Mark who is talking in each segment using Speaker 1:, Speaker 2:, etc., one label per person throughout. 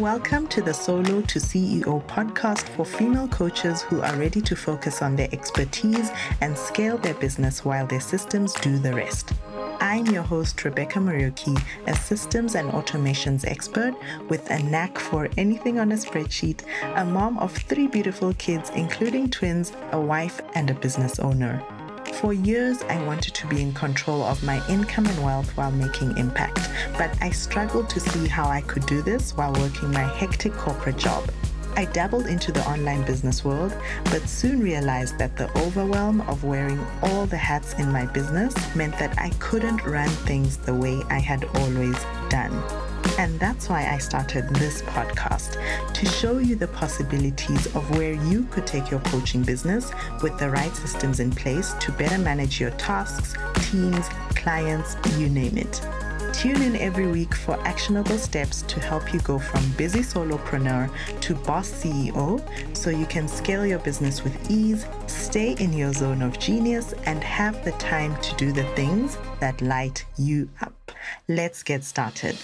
Speaker 1: Welcome to the Solo to CEO podcast for female coaches who are ready to focus on their expertise and scale their business while their systems do the rest. I'm your host, Rebecca Marioki, a systems and automations expert with a knack for anything on a spreadsheet, a mom of three beautiful kids, including twins, a wife, and a business owner. For years, I wanted to be in control of my income and wealth while making impact, but I struggled to see how I could do this while working my hectic corporate job. I dabbled into the online business world, but soon realized that the overwhelm of wearing all the hats in my business meant that I couldn't run things the way I had always done. And that's why I started this podcast to show you the possibilities of where you could take your coaching business with the right systems in place to better manage your tasks, teams, clients, you name it. Tune in every week for actionable steps to help you go from busy solopreneur to boss CEO so you can scale your business with ease, stay in your zone of genius, and have the time to do the things that light you up. Let's get started.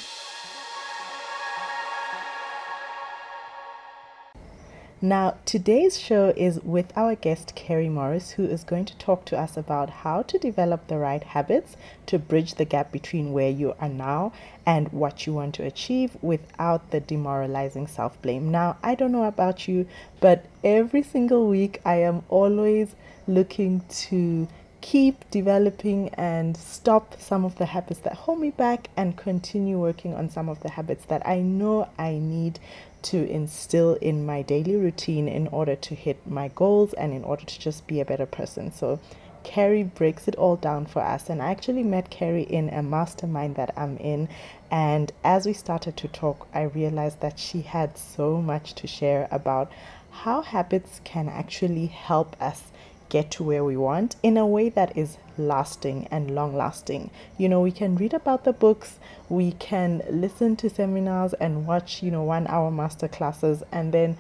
Speaker 1: Now, today's show is with our guest, Kerri Morris, who is going to talk to us about how to develop the right habits to bridge the gap between where you are now and what you want to achieve without the demoralizing self blame. Now, I don't know about you, but every single week I am always looking to keep developing and stop some of the habits that hold me back and continue working on some of the habits that I know I need to instill in my daily routine in order to hit my goals and in order to just be a better person. So, Kerri breaks it all down for us. And I actually met Kerri in a mastermind that I'm in. And as we started to talk, I realized that she had so much to share about how habits can actually help us get to where we want in a way that is lasting and long lasting. You know, we can read about the books, we can listen to seminars and watch, you know, one hour master classes, and then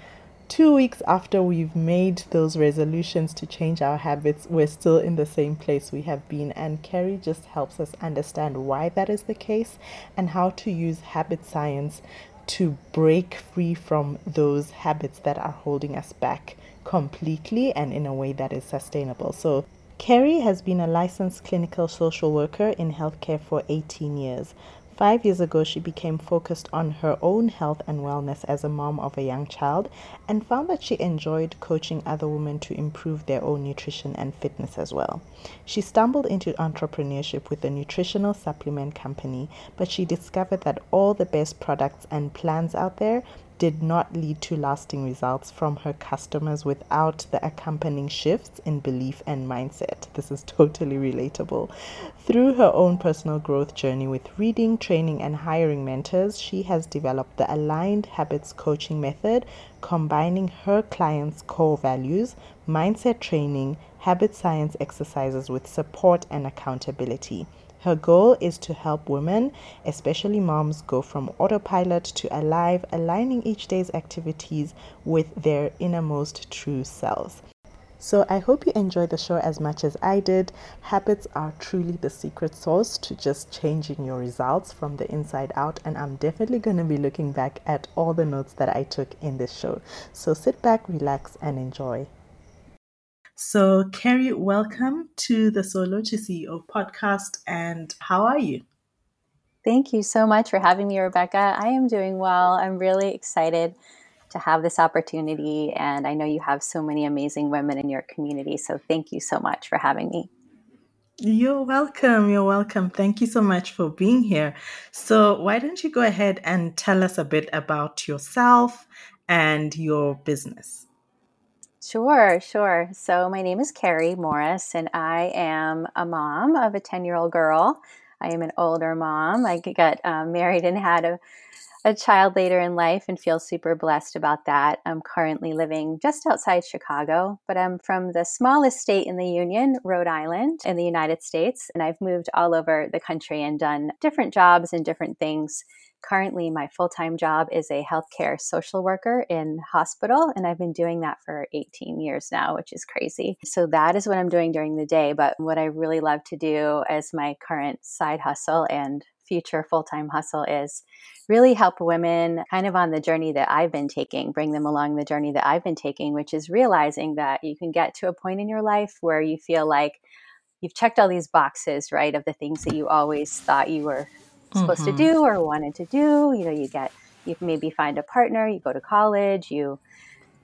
Speaker 1: two weeks after we've made those resolutions to change our habits, we're still in the same place we have been. And Kerri just helps us understand why that is the case and how to use habit science to break free from those habits that are holding us back completely and in a way that is sustainable. So, Kerri has been a licensed clinical social worker in healthcare for 18 years. Five years ago, she became focused on her own health and wellness as a mom of a young child and found that she enjoyed coaching other women to improve their own nutrition and fitness as well. She stumbled into entrepreneurship with a nutritional supplement company, but she discovered that all the best products and plans out there did not lead to lasting results from her customers without the accompanying shifts in belief and mindset. This is totally relatable. Through her own personal growth journey with reading, training, and hiring mentors, she has developed the Aligned Habits Coaching Method, combining her clients' core values, mindset training, habit science exercises with support and accountability. Her goal is to help women, especially moms, go from autopilot to alive, aligning each day's activities with their innermost true selves. So, I hope you enjoyed the show as much as I did. Habits are truly the secret sauce to just changing your results from the inside out, and I'm definitely going to be looking back at all the notes that I took in this show. So, sit back, relax, and enjoy. So, Kerri, welcome to the Solo to CEO podcast. And how are you?
Speaker 2: Thank you so much for having me, Rebecca. I am doing well. I'm really excited to have this opportunity. And I know you have so many amazing women in your community. So, thank you so much for having me.
Speaker 1: You're welcome. You're welcome. Thank you so much for being here. So, why don't you go ahead and tell us a bit about yourself and your business?
Speaker 2: Sure, sure. So my name is Kerri Morris, and I am a mom of a 10 year old girl. I am an older mom. I got um, married and had a, a child later in life and feel super blessed about that. I'm currently living just outside Chicago, but I'm from the smallest state in the Union, Rhode Island, in the United States. And I've moved all over the country and done different jobs and different things currently my full-time job is a healthcare social worker in hospital and i've been doing that for 18 years now which is crazy so that is what i'm doing during the day but what i really love to do as my current side hustle and future full time hustle is really help women kind of on the journey that I've been taking, bring them along the journey that I've been taking, which is realizing that you can get to a point in your life where you feel like you've checked all these boxes, right, of the things that you always thought you were supposed mm-hmm. to do or wanted to do. You know, you get, you maybe find a partner, you go to college, you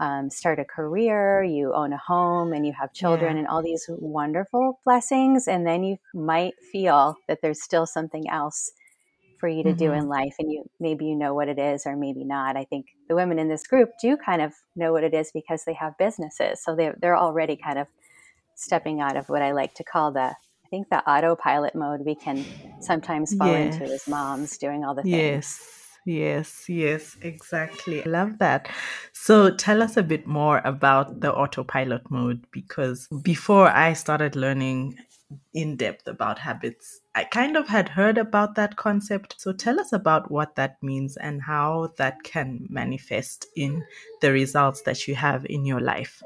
Speaker 2: um, start a career, you own a home, and you have children, yeah. and all these wonderful blessings. And then you might feel that there's still something else for you to mm-hmm. do in life, and you maybe you know what it is, or maybe not. I think the women in this group do kind of know what it is because they have businesses, so they they're already kind of stepping out of what I like to call the I think the autopilot mode we can sometimes fall yes. into as moms doing all the things.
Speaker 1: Yes. Yes, yes, exactly. I love that. So tell us a bit more about the autopilot mode because before I started learning in depth about habits, I kind of had heard about that concept. So tell us about what that means and how that can manifest in the results that you have in your life.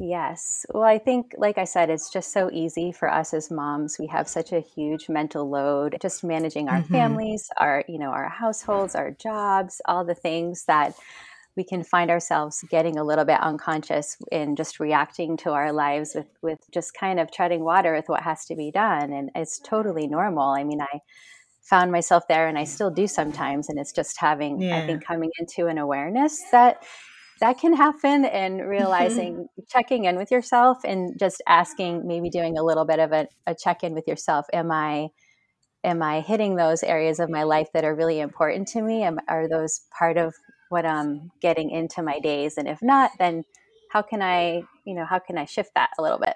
Speaker 2: Yes. Well, I think, like I said, it's just so easy for us as moms. We have such a huge mental load, just managing our mm-hmm. families, our, you know, our households, our jobs, all the things that we can find ourselves getting a little bit unconscious in just reacting to our lives with, with just kind of treading water with what has to be done. And it's totally normal. I mean, I found myself there and I still do sometimes. And it's just having, yeah. I think, coming into an awareness that that can happen and mm-hmm. realizing checking in with yourself and just asking maybe doing a little bit of a, a check-in with yourself. Am i am i hitting those areas of my life that are really important to me? Am, are those part of what i'm getting into my days? And if not then how can i you know how can i shift that a little bit?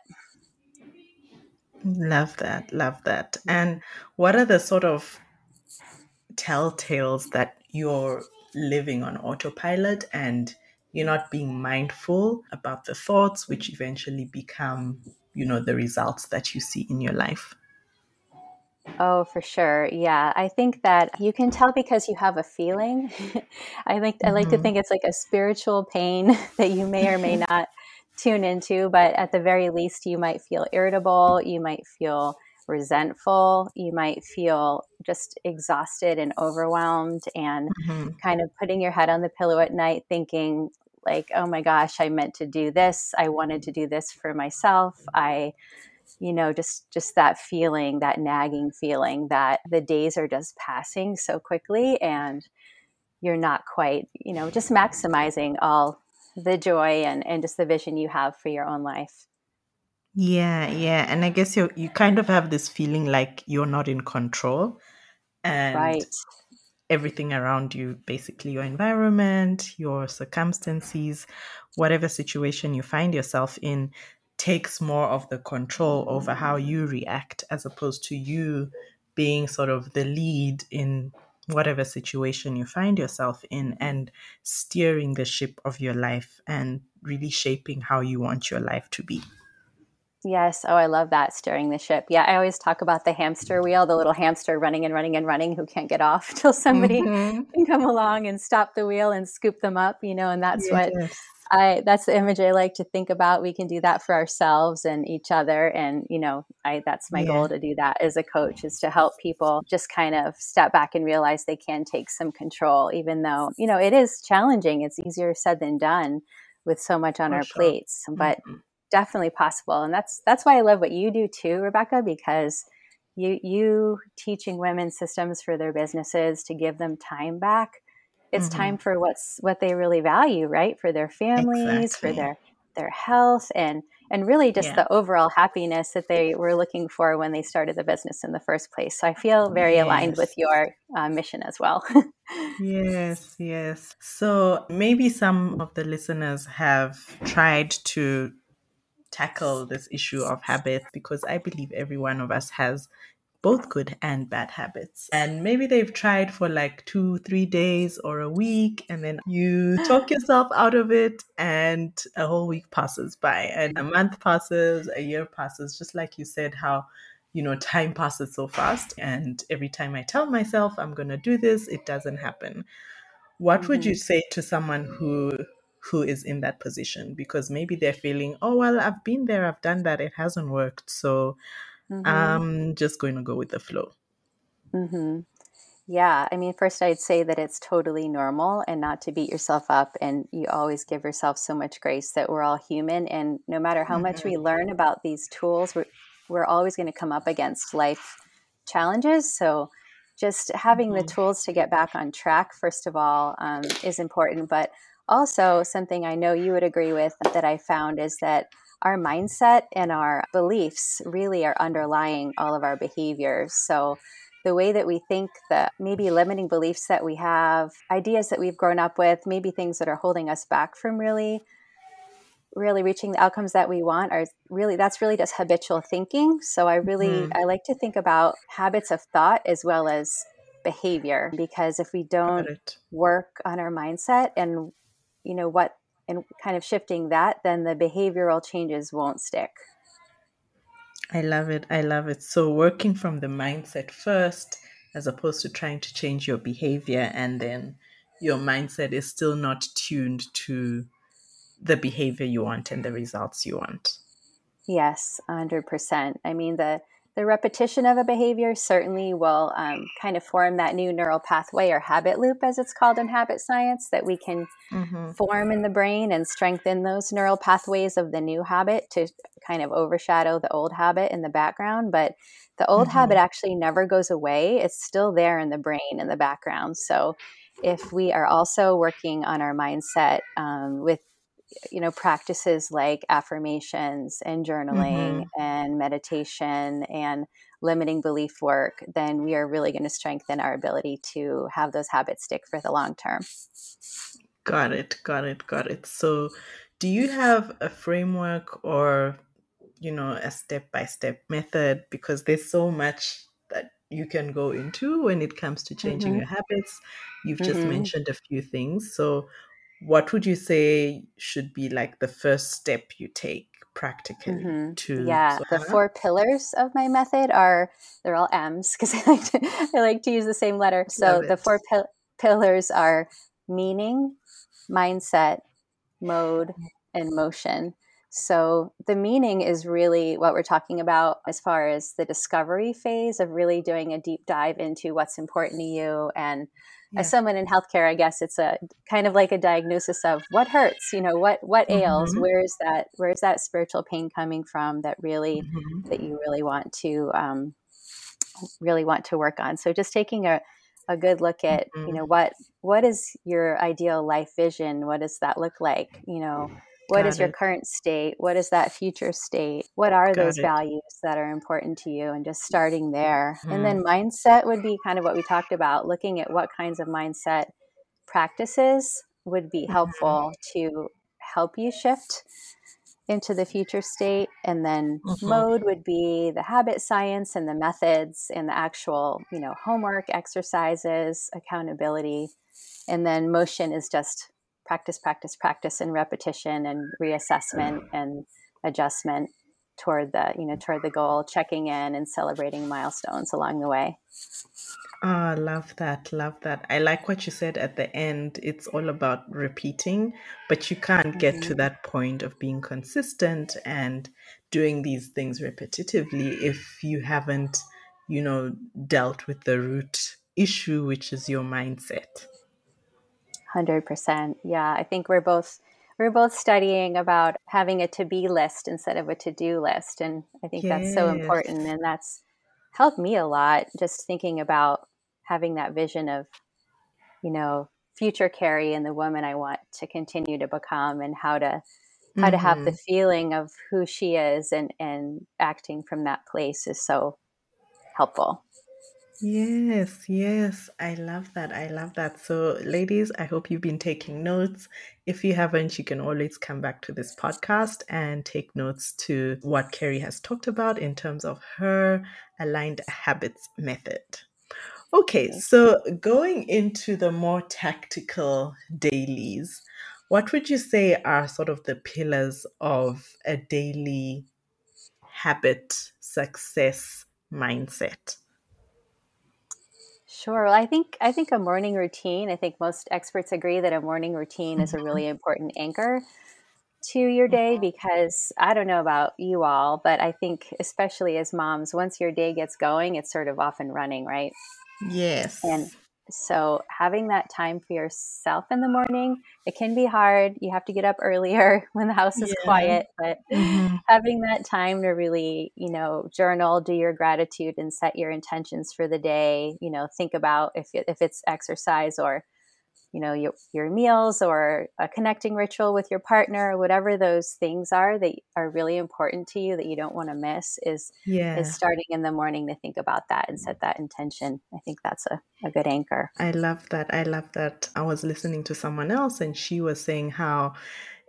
Speaker 1: Love that love that. And what are the sort of telltales that you're living on autopilot and you're not being mindful about the thoughts which eventually become you know the results that you see in your life
Speaker 2: Oh, for sure. Yeah. I think that you can tell because you have a feeling. I like I like to mm-hmm. think it's like a spiritual pain that you may or may not tune into, but at the very least you might feel irritable, you might feel resentful, you might feel just exhausted and overwhelmed and mm-hmm. kind of putting your head on the pillow at night thinking like, oh my gosh, I meant to do this. I wanted to do this for myself. I, you know, just just that feeling, that nagging feeling that the days are just passing so quickly and you're not quite, you know, just maximizing all the joy and, and just the vision you have for your own life.
Speaker 1: Yeah, yeah. And I guess you you kind of have this feeling like you're not in control. And right everything around you, basically your environment, your circumstances, whatever situation you find yourself in, takes more of the control over how you react as opposed to you being sort of the lead in whatever situation you find yourself in and steering the ship of your life and really shaping how you want your life to be.
Speaker 2: Yes. Oh, I love that steering the ship. Yeah, I always talk about the hamster wheel, the little hamster running and running and running who can't get off till somebody mm-hmm. can come along and stop the wheel and scoop them up, you know, and that's yes. what I that's the image I like to think about. We can do that for ourselves and each other and, you know, I that's my yeah. goal to do that as a coach is to help people just kind of step back and realize they can take some control even though, you know, it is challenging. It's easier said than done with so much on for our sure. plates, but mm-hmm definitely possible. And that's that's why I love what you do too, Rebecca, because you you teaching women systems for their businesses to give them time back. It's mm-hmm. time for what's what they really value, right? For their families, exactly. for their their health and and really just yeah. the overall happiness that they were looking for when they started the business in the first place. So I feel very yes. aligned with your uh, mission as well.
Speaker 1: yes, yes. So maybe some of the listeners have tried to tackle this issue of habits because I believe every one of us has both good and bad habits. And maybe they've tried for like two, three days or a week, and then you talk yourself out of it, and a whole week passes by, and a month passes, a year passes, just like you said, how you know, time passes so fast. And every time I tell myself I'm going to do this, it doesn't happen. What mm-hmm. would you say to someone who who is in that position because maybe they're feeling, oh, well, I've been there, I've done that, it hasn't worked. So mm-hmm. I'm just going to go with the flow.
Speaker 2: Mm-hmm. Yeah, I mean, first I'd say that it's totally normal and not to beat yourself up. And you always give yourself so much grace that we're all human. And no matter how much we
Speaker 1: Mm-hmm.
Speaker 2: learn about these tools, we're, we're always going to come up against life challenges. So just having the
Speaker 1: Mm-hmm.
Speaker 2: tools to get back on track, first of all, um, is important. But also, something I know you would agree with that I found is that our mindset and our beliefs really are underlying all of our behaviors. So the way that we think, the maybe limiting beliefs that we have, ideas that we've grown up with, maybe things that are holding us back from really really reaching the outcomes that we want are really that's really just habitual thinking so i really
Speaker 1: Mm-hmm.
Speaker 2: i like to think about habits of thought as well as behavior because if we don't work on our mindset and you know what and kind of shifting that then the behavioral changes won't stick
Speaker 1: I love it. I love it. So working from the mindset first, as opposed to trying to change your behavior, and then your mindset is still not tuned to the behavior you want and the results you want.
Speaker 2: Yes, 100%. I mean, the the repetition of a behavior certainly will um, kind of form that new neural pathway or habit loop, as it's called in habit science, that we can
Speaker 1: Mm-hmm.
Speaker 2: form in the brain and strengthen those neural pathways of the new habit to kind of overshadow the old habit in the background. But the old
Speaker 1: Mm-hmm.
Speaker 2: habit actually never goes away, it's still there in the brain in the background. So if we are also working on our mindset um, with you know practices like affirmations and journaling
Speaker 1: Mm-hmm.
Speaker 2: and meditation and limiting belief work then we are really going to strengthen our ability to have those habits stick for the long term
Speaker 1: Got it. Got it. Got it. So, do you have a framework or you know, a step by step method because there's so much that you can go into when it comes to changing
Speaker 2: hmm
Speaker 1: your habits. You've just
Speaker 2: hmm
Speaker 1: mentioned a few things. So, what would you say should be like the first step you take practically
Speaker 2: hmm
Speaker 1: to?
Speaker 2: yeah
Speaker 1: So,
Speaker 2: the four pillars of my method are they're all m's because I, like to, I like to use the same letter so the four pil- pillars are meaning mindset mode, and motion. So, the meaning is really what we're talking about as far as the discovery phase of really doing a deep dive into what's important to you. And as someone in healthcare, I guess it's a kind of like a diagnosis of what hurts, you know, what what ails,
Speaker 1: Mm-hmm.
Speaker 2: where's that where's that spiritual pain coming from that really
Speaker 1: Mm-hmm.
Speaker 2: that you really want to um, really want to work on. So just taking a, a good look at, you know,
Speaker 1: Mm-hmm.
Speaker 2: what what is your ideal life vision? What does that look like? You know, what is
Speaker 1: Got
Speaker 2: your
Speaker 1: it.
Speaker 2: current state? What is that future state? What are
Speaker 1: Got
Speaker 2: those
Speaker 1: it.
Speaker 2: values that are important to you? And just starting there. And
Speaker 1: Mm-hmm.
Speaker 2: then mindset would be kind of what we talked about, looking at what kinds of mindset practices would be helpful to help you shift into the future state. And then
Speaker 1: Mm-hmm.
Speaker 2: mode would be the habit science and the methods and the actual, you know, homework, exercises, accountability. And then motion is just practice, practice, practice, and repetition and reassessment and adjustment toward the, you know, toward the goal, checking in and celebrating milestones along the way.
Speaker 1: Ah, love that. Love that. I like what you said at the end. It's all about repeating, but you can't get to
Speaker 2: Mm-hmm.
Speaker 1: that point of being consistent and doing these things repetitively if you haven't, you know, dealt with the root issue, which is your mindset.
Speaker 2: Hundred percent. Yeah, I think we're both we're both studying about having a to be list instead of a to do list, and I think that's so important, and that's helped me a lot. Just thinking about having that vision of you know future Kerri and the woman I want to continue to become, and how to how to have the
Speaker 1: Mm-hmm.
Speaker 2: feeling of who she is, and and acting from that place is so helpful.
Speaker 1: Yes, yes. I love that. I love that. So, ladies, I hope you've been taking notes. If you haven't, you can always come back to this podcast and take notes to what Kerri has talked about in terms of her aligned habits method. Okay, so going into the more tactical dailies, what would you say are sort of the pillars of a daily habit success mindset?
Speaker 2: Sure. Well, I think I think a morning routine. I think most experts agree that a morning routine is a
Speaker 1: Mhm.
Speaker 2: really important anchor to your day because I don't know about you all, but I think especially as moms, once your day gets going, it's sort of off and running, right?
Speaker 1: Yes.
Speaker 2: And so having that time for yourself in the morning, it can be hard. You have to get up earlier when the house is
Speaker 1: Yeah.
Speaker 2: quiet, but
Speaker 1: hmm
Speaker 2: having that time to really, you know, journal, do your gratitude and set your intentions for the day, you know, think about if if it's exercise or you know your, your meals or a connecting ritual with your partner whatever those things are that are really important to you that you don't want to miss is is starting in the morning to think about that and set that intention i think that's a, a good anchor
Speaker 1: I love that. I love that. I was listening to someone else and she was saying how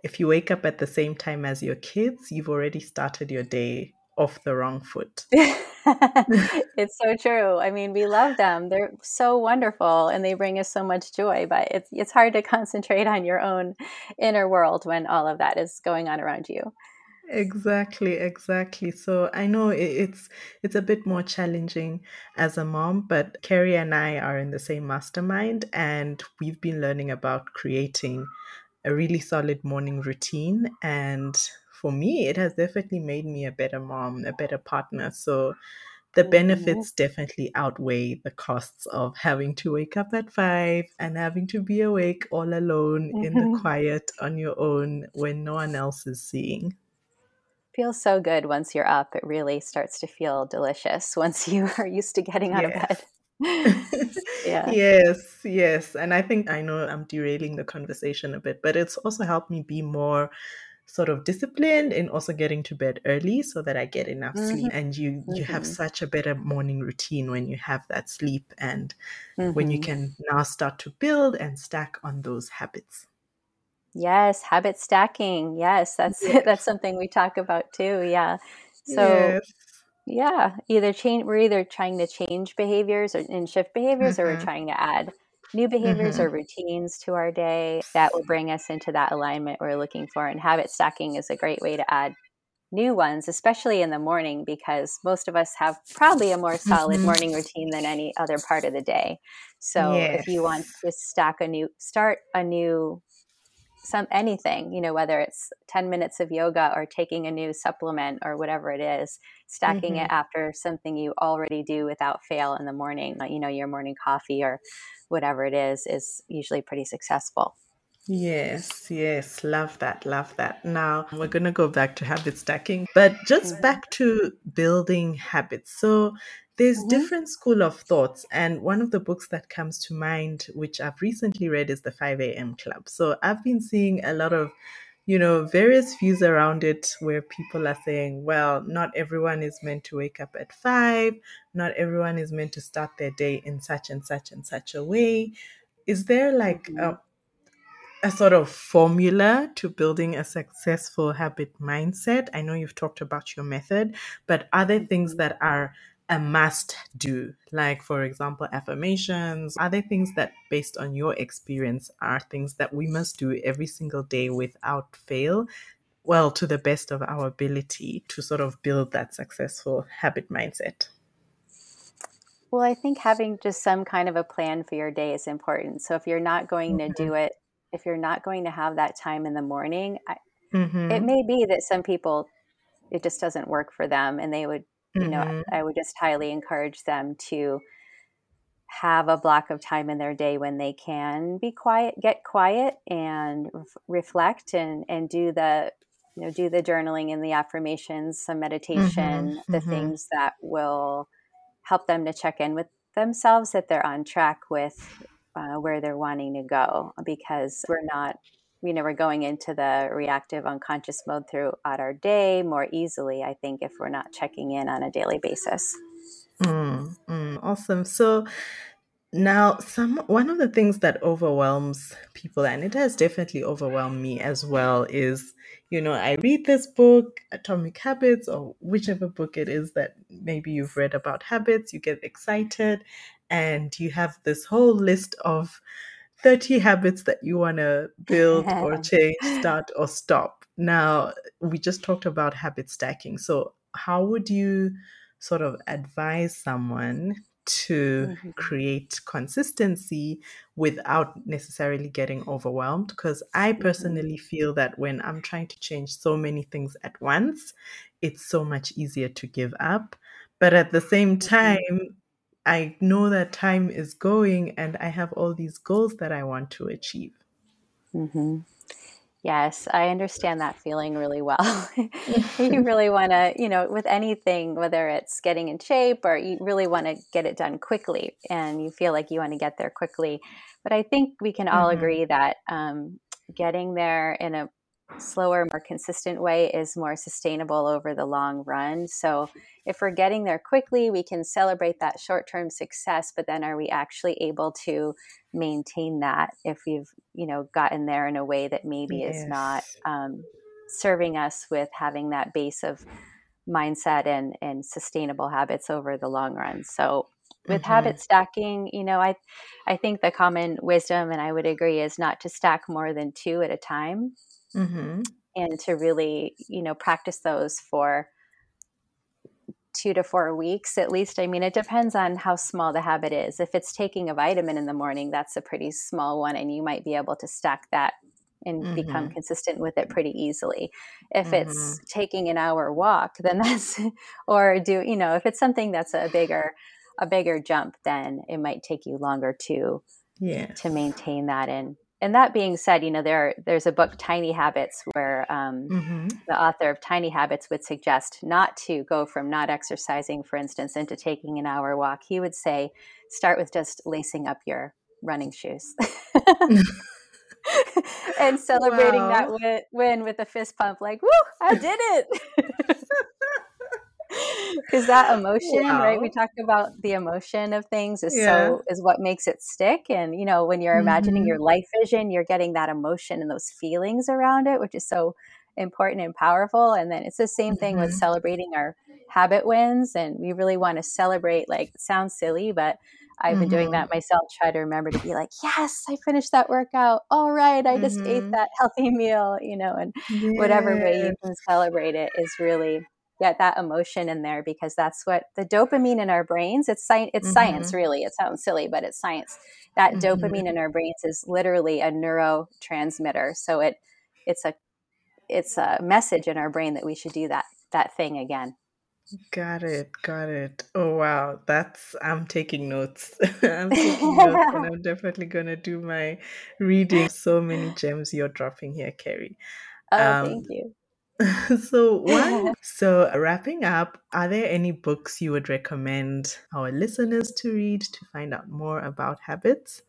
Speaker 1: if you wake up at the same time as your kids, you've already started your day off the wrong foot.
Speaker 2: it's so true i mean we love them they're so wonderful and they bring us so much joy but it's it's hard to concentrate on your own inner world when all of that is going on around you
Speaker 1: Exactly, exactly. So I know it's it's a bit more challenging as a mom, but Kerri and I are in the same mastermind and we've been learning about creating a really solid morning routine. And for me, it has definitely made me a better mom, a better partner. So the
Speaker 2: hmm
Speaker 1: benefits definitely outweigh the costs of having to wake up at five and having to be awake all alone in the quiet on your own when no one else is seeing.
Speaker 2: feels so good once you're up. It really starts to feel delicious once you are used to getting out of bed. yeah.
Speaker 1: yes, yes. And I think I know I'm derailing the conversation a bit, but it's also helped me be more sort of disciplined in also getting to bed early so that I get enough
Speaker 2: hmm
Speaker 1: sleep. And you you have
Speaker 2: hmm
Speaker 1: such a better morning routine when you have that sleep and when you
Speaker 2: hmm
Speaker 1: can now start to build and stack on those habits.
Speaker 2: Yes, habit stacking. Yes, that's that's something we talk about too. Yeah. So
Speaker 1: Yes.
Speaker 2: yeah, either change we're either trying to change behaviors or and shift behaviors or we're
Speaker 1: Mm-hmm.
Speaker 2: trying to add new behaviors
Speaker 1: Mm-hmm.
Speaker 2: or routines to our day that will bring us into that alignment we're looking for. And habit stacking is a great way to add new ones, especially in the morning, because most of us have probably a more solid
Speaker 1: Mm-hmm.
Speaker 2: morning routine than any other part of the day. So if you want to stack a new, start a new, some anything, you know, whether it's 10 minutes of yoga or taking a new supplement or whatever it is, stacking
Speaker 1: Mm-hmm.
Speaker 2: it after something you already do without fail in the morning, you know, your morning coffee or whatever it is, is usually pretty successful.
Speaker 1: Yes, yes, love that, love that. Now we're going to go back to habit stacking, but just
Speaker 2: Mm-hmm.
Speaker 1: back to building habits. So there's
Speaker 2: Mm-hmm.
Speaker 1: different school of thoughts, and one of the books that comes to mind, which I've recently read, is the 5 a.m. Club. So I've been seeing a lot of, you know, various views around it where people are saying, well, not everyone is meant to wake up at five, not everyone is meant to start their day in such and such and such a way. Is there like
Speaker 2: Mm-hmm.
Speaker 1: a a sort of formula to building a successful habit mindset? I know you've talked about your method, but are there things
Speaker 2: Mm-hmm.
Speaker 1: that are a must do? Like, for example, affirmations. Are there things that, based on your experience, are things that we must do every single day without fail? Well, to the best of our ability to sort of build that successful habit mindset.
Speaker 2: Well, I think having just some kind of a plan for your day is important. So if you're not going to
Speaker 1: Mm-hmm.
Speaker 2: do it, if you're not going to have that time in the morning, I, it
Speaker 1: Mm-hmm.
Speaker 2: may be that some people it just doesn't work for them and they would, you know,
Speaker 1: Mm-hmm.
Speaker 2: I would just highly encourage them to have a block of time in their day when they can be quiet, get quiet and ref- reflect and and do the you know, do the journaling and the affirmations, some meditation,
Speaker 1: Mm-hmm.
Speaker 2: the
Speaker 1: Mm-hmm.
Speaker 2: things that will help them to check in with themselves that they're on track with uh, where they're wanting to go because we're not you know we're going into the reactive unconscious mode throughout our day more easily i think if we're not checking in on a daily basis
Speaker 1: Mm, mm, awesome. So now some one of the things that overwhelms people, and it has definitely overwhelmed me as well, is you know, I read this book, Atomic Habits, or whichever book it is that maybe you've read about habits, you get excited and you have this whole list of 30 habits that you want to build or change, start or stop. Now, we just talked about habit stacking. So, how would you sort of advise someone to
Speaker 2: Mhm,
Speaker 1: create consistency without necessarily getting overwhelmed? Because I
Speaker 2: mhm,
Speaker 1: personally feel that when I'm trying to change so many things at once, it's so much easier to give up. But at the same
Speaker 2: mhm,
Speaker 1: time, I know that time is going and I have all these goals that I want to achieve.
Speaker 2: Mm-hmm. Yes, I understand that feeling really well. you really want to, you know, with anything, whether it's getting in shape or you really want to get it done quickly and you feel like you want to get there quickly. But I think we can all mm-hmm. agree that um, getting there in a slower, more consistent way is more sustainable over the long run. So if we're getting there quickly, we can celebrate that short term success, but then are we actually able to maintain that if we've, you know, gotten there in a way that maybe yes. is not um, serving us with having that base of mindset and, and sustainable habits over the long run. So with mm-hmm. habit stacking, you know, I I think the common wisdom, and I would agree, is not to stack more than two at a time mm-hmm. and to really you know practice those for two to four weeks at least i mean it depends on how small the habit is if it's taking a vitamin in the morning that's a pretty small one and you might be able to stack that and mm-hmm. become consistent with it pretty easily if mm-hmm. it's taking an hour walk then that's or do you know if it's something that's a bigger a bigger jump then it might take you longer to yeah to maintain that and and that being said, you know there there's a book Tiny Habits where um, mm-hmm. the author of Tiny Habits would suggest not to go from not exercising, for instance, into taking an hour walk. He would say start with just lacing up your running shoes. and celebrating wow. that win, win with a fist pump, like, woo, I did it because that emotion wow. right we talked about the emotion of things is yeah. so is what makes it stick and you know when you're imagining mm-hmm. your life vision you're getting that emotion and those feelings around it which is so important and powerful and then it's the same thing mm-hmm. with celebrating our habit wins and we really want to celebrate like sounds silly but I've been mm-hmm. doing that myself. Try to remember to be like, yes, I finished that workout. All right, I just mm-hmm. ate that healthy meal, you know, and yes. whatever way you can celebrate it is really get that emotion in there because that's what the dopamine in our brains it's science it's mm-hmm. science really. It sounds silly but it's science. That mm-hmm. dopamine in our brains is literally a neurotransmitter. So it it's a it's a message in our brain that we should do that that thing again.
Speaker 1: Got it got it. Oh wow. That's i'm taking notes. I'm taking notes and i'm definitely gonna do my reading. So many gems you're dropping here Kerri.
Speaker 2: Oh um, thank you
Speaker 1: so one so wrapping up are there any books you would recommend our listeners to read to find out more about habits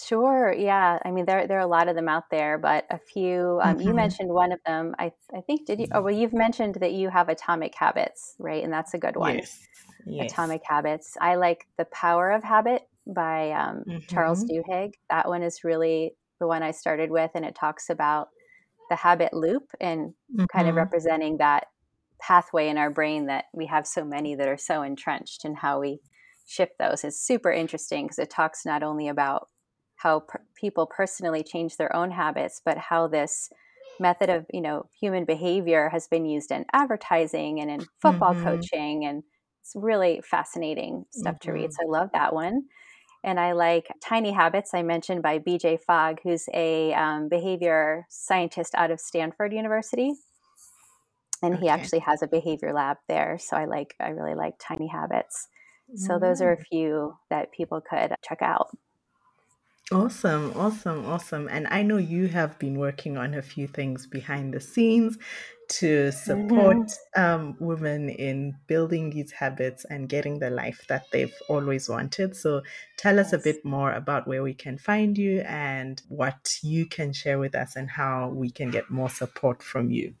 Speaker 2: Sure. Yeah. I mean, there there are a lot of them out there, but a few. Um, You mm-hmm. mentioned one of them. I I think did you? Oh, well, you've mentioned that you have Atomic Habits, right? And that's a good one.
Speaker 1: yes yes
Speaker 2: Atomic Habits. I like The Power of Habit by um, Charles mm-hmm. Duhigg. That one is really the one I started with, and it talks about the habit loop and mm-hmm. kind of mm-hmm. representing that pathway in our brain that we have so many that are so entrenched and how we shift those is super interesting because it talks not only about how per- people personally change their own habits but how this method of you know human behavior has been used in advertising and in football mm-hmm. coaching and it's really fascinating stuff mm-hmm. to read mm-hmm. so i love that one and I like Tiny Habits, I mentioned by BJ Fogg, who's a um, behavior scientist out of Stanford University. And okay. he actually has a behavior lab there. So I like, I really like Tiny Habits. So those are a mm. few that people could check out.
Speaker 1: Awesome, awesome, awesome. And I know you have been working on a few things behind the scenes to support mm-hmm. um, women in building these habits and getting the life that they've always wanted. So tell us a bit more about where we can find you and what you can share with us and how we can get more support from you.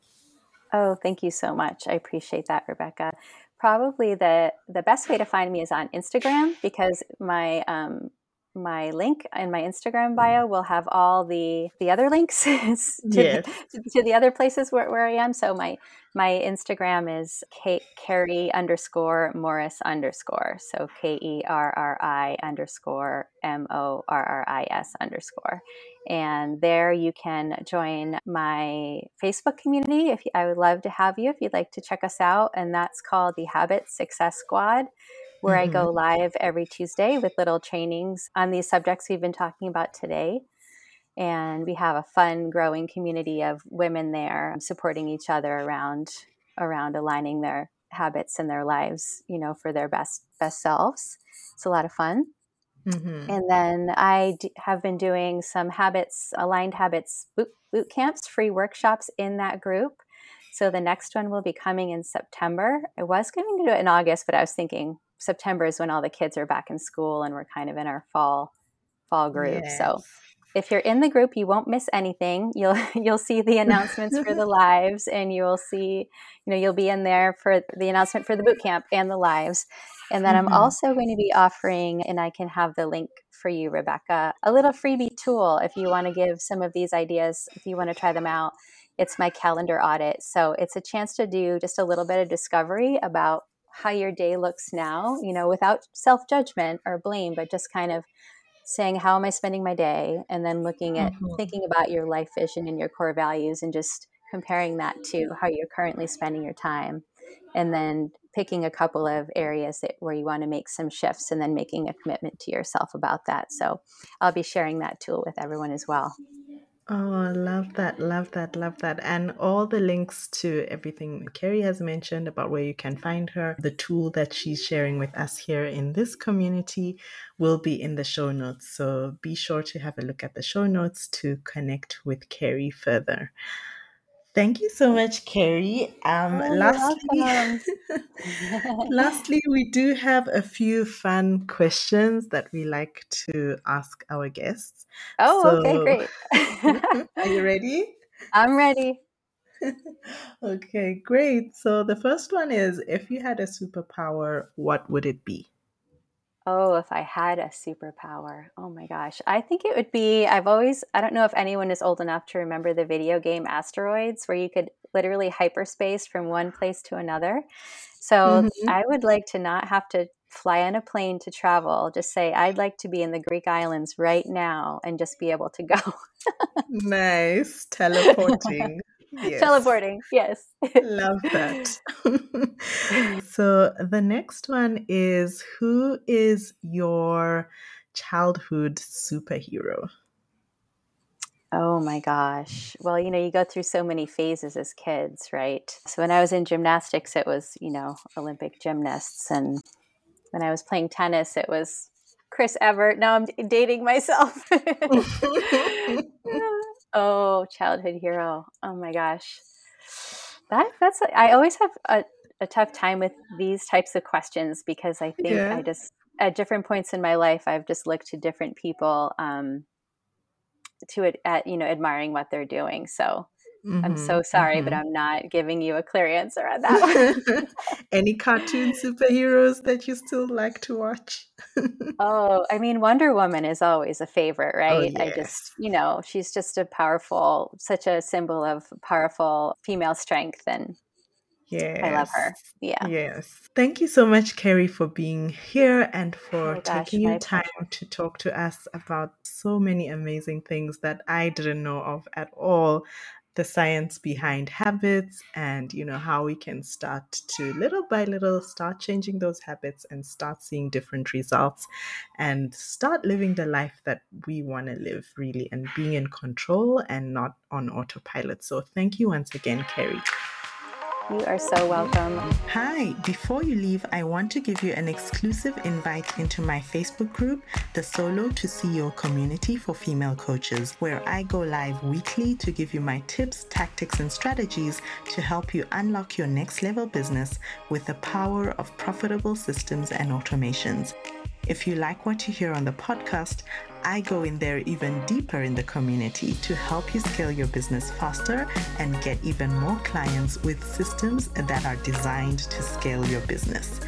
Speaker 2: Oh, thank you so much. I appreciate that, Rebecca. Probably the the best way to find me is on Instagram because my um, my link in my Instagram mm-hmm. bio will have all the the other links to, yes. to, to, the other places where, where I am. So my my Instagram is Kate Kerri underscore Morris underscore. So K E R R I underscore M O R R I S underscore. And there you can join my Facebook community. If you, I would love to have you if you'd like to check us out, and that's called the Habit Success Squad where mm-hmm. I go live every Tuesday with little trainings on these subjects we've been talking about today. And we have a fun, growing community of women there supporting each other around around aligning their habits and their lives, you know, for their best best selves. It's a lot of fun. Mm-hmm. And then I d- have been doing some habits, aligned habits boot, boot camps, free workshops in that group. So the next one will be coming in September. I was going to do it in August, but I was thinking September is when all the kids are back in school and we're kind of in our fall fall group. Yes. So if you're in the group, you won't miss anything. You'll you'll see the announcements for the lives, and you'll see, you know, you'll be in there for the announcement for the boot camp and the lives. And then mm-hmm. I'm also going to be offering, and I can have the link for you, Rebecca, a little freebie tool if you want to give some of these ideas, if you want to try them out. It's my calendar audit. So it's a chance to do just a little bit of discovery about how your day looks now, you know, without self judgment or blame, but just kind of saying how am i spending my day? and then looking at mm-hmm. thinking about your life vision and your core values and just comparing that to how you're currently spending your time and then picking a couple of areas that, where you want to make some shifts and then making a commitment to yourself about that. So i'll be sharing that tool with everyone as well
Speaker 1: Oh, I love that, love that, love that. And all the links to everything Kerri has mentioned about where you can find her, the tool that she's sharing with us here in this community will be in the show notes. So be sure to have a look at the show notes to connect with Kerri further. Thank you so much, Kerri. Um, oh, lastly, lastly, we do have a few fun questions that we like to ask our guests.
Speaker 2: Oh, so, okay, great.
Speaker 1: are you ready?
Speaker 2: I'm ready.
Speaker 1: okay, great. So the first one is if you had a superpower, what would it be?
Speaker 2: Oh, if I had a superpower. Oh my gosh. I think it would be I've always I don't know if anyone is old enough to remember the video game Asteroids where you could literally hyperspace from one place to another. So mm-hmm. I would like to not have to fly on a plane to travel. Just say I'd like to be in the Greek islands right now and just be able to go.
Speaker 1: nice. Teleporting.
Speaker 2: Yes. Teleporting, yes.
Speaker 1: Love that. so the next one is who is your childhood superhero?
Speaker 2: Oh my gosh. Well, you know, you go through so many phases as kids, right? So when I was in gymnastics, it was, you know, Olympic gymnasts. And when I was playing tennis, it was Chris Evert. Now I'm dating myself. Oh, childhood hero. Oh my gosh. That that's I always have a, a tough time with these types of questions because I think yeah. I just at different points in my life I've just looked to different people um to it at you know admiring what they're doing. So Mm-hmm, I'm so sorry, mm-hmm. but I'm not giving you a clear answer on that
Speaker 1: Any cartoon superheroes that you still like to watch?
Speaker 2: oh, I mean, Wonder Woman is always a favorite, oh, right? Oh, yes. I just, you know, she's just a powerful, such a symbol of powerful female strength. And Yes. I love her. Yeah.
Speaker 1: Yes. Thank you so much, Kerri, for being here and for oh gosh, taking your time pleasure. to talk to us about so many amazing things that I didn't know of at all the science behind habits and you know how we can start to little by little start changing those habits and start seeing different results and start living the life that we want to live really and being in control and not on autopilot. So thank you once again Kerri
Speaker 2: you are so welcome.
Speaker 1: Hi, before you leave, I want to give you an exclusive invite into my Facebook group, the Solo to CEO Community for Female Coaches, where I go live weekly to give you my tips, tactics, and strategies to help you unlock your next level business with the power of profitable systems and automations. If you like what you hear on the podcast, I go in there even deeper in the community to help you scale your business faster and get even more clients with systems that are designed to scale your business.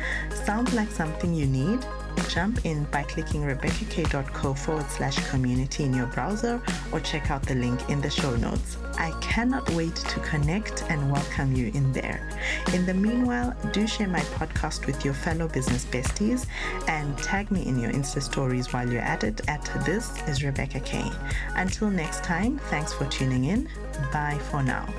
Speaker 1: Sounds like something you need? Jump in by clicking rebeccakay.co forward slash community in your browser or check out the link in the show notes. I cannot wait to connect and welcome you in there. In the meanwhile, do share my podcast with your fellow business besties and tag me in your Insta stories while you're at it at This is Rebecca Kay. Until next time, thanks for tuning in. Bye for now.